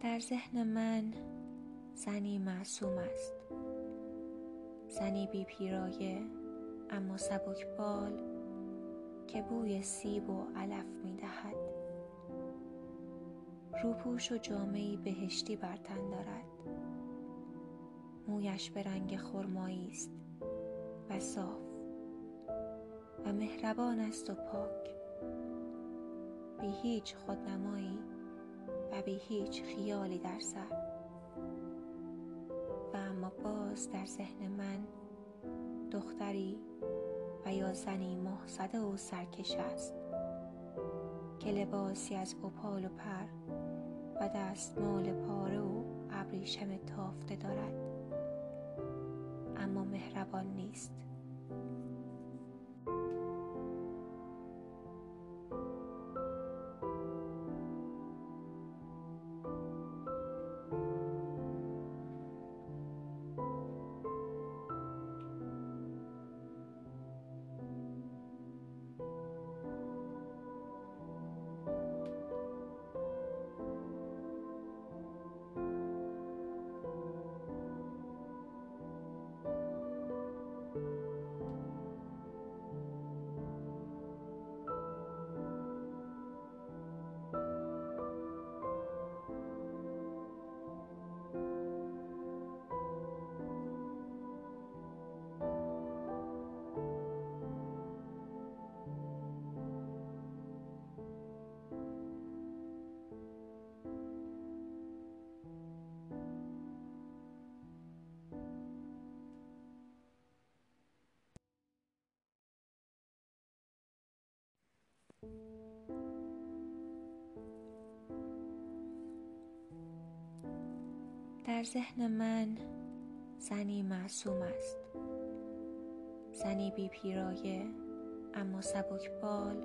در ذهن من زنی معصوم است. زنی بی پیرایه اما سبکبال که بوی سیب و علف می دهد. روپوش و جامهای بهشتی بر تن دارد. مویش به رنگ خرمایی است و صاف. و مهربان است و پاک. بی هیچ خودنمایی و بی هیچ خیالی در سر. و اما باز در ذهن من دختری و یا زنی ماه زده و سرکش است که لباسی از اپال و پر و دستمال پاره و ابریشم تافته دارد. اما مهربان نیست. در ذهن من زنی معصوم است. زنی بی پیرایه اما سبکبال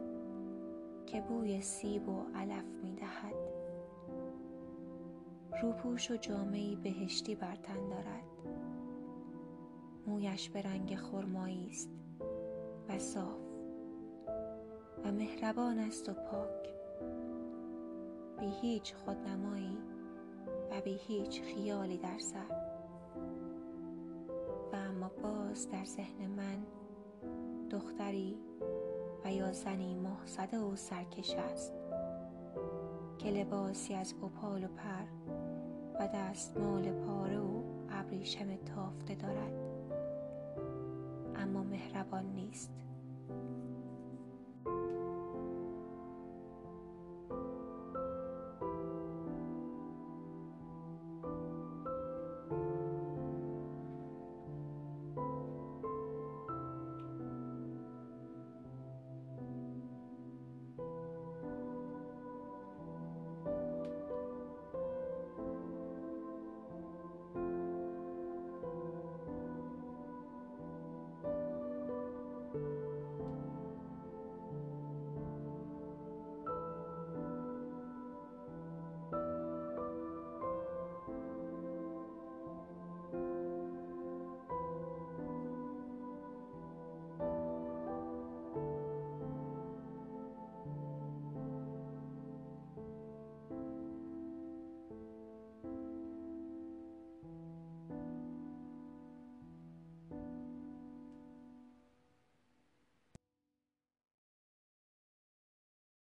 که بوی سیب و علف می دهد. روپوش و جامهای بهشتی بر تن دارد. مویش به رنگ خرمایی است و صاف. و مهربان است و پاک. بی هیچ خودنمایی و بی هیچ خیالی در سر. و اما باز در ذهن من دختری و یا زنی ماه زده و سرکش است که لباسی از اپال و پر و دستمال پاره و ابریشم تافته دارد. اما مهربان نیست.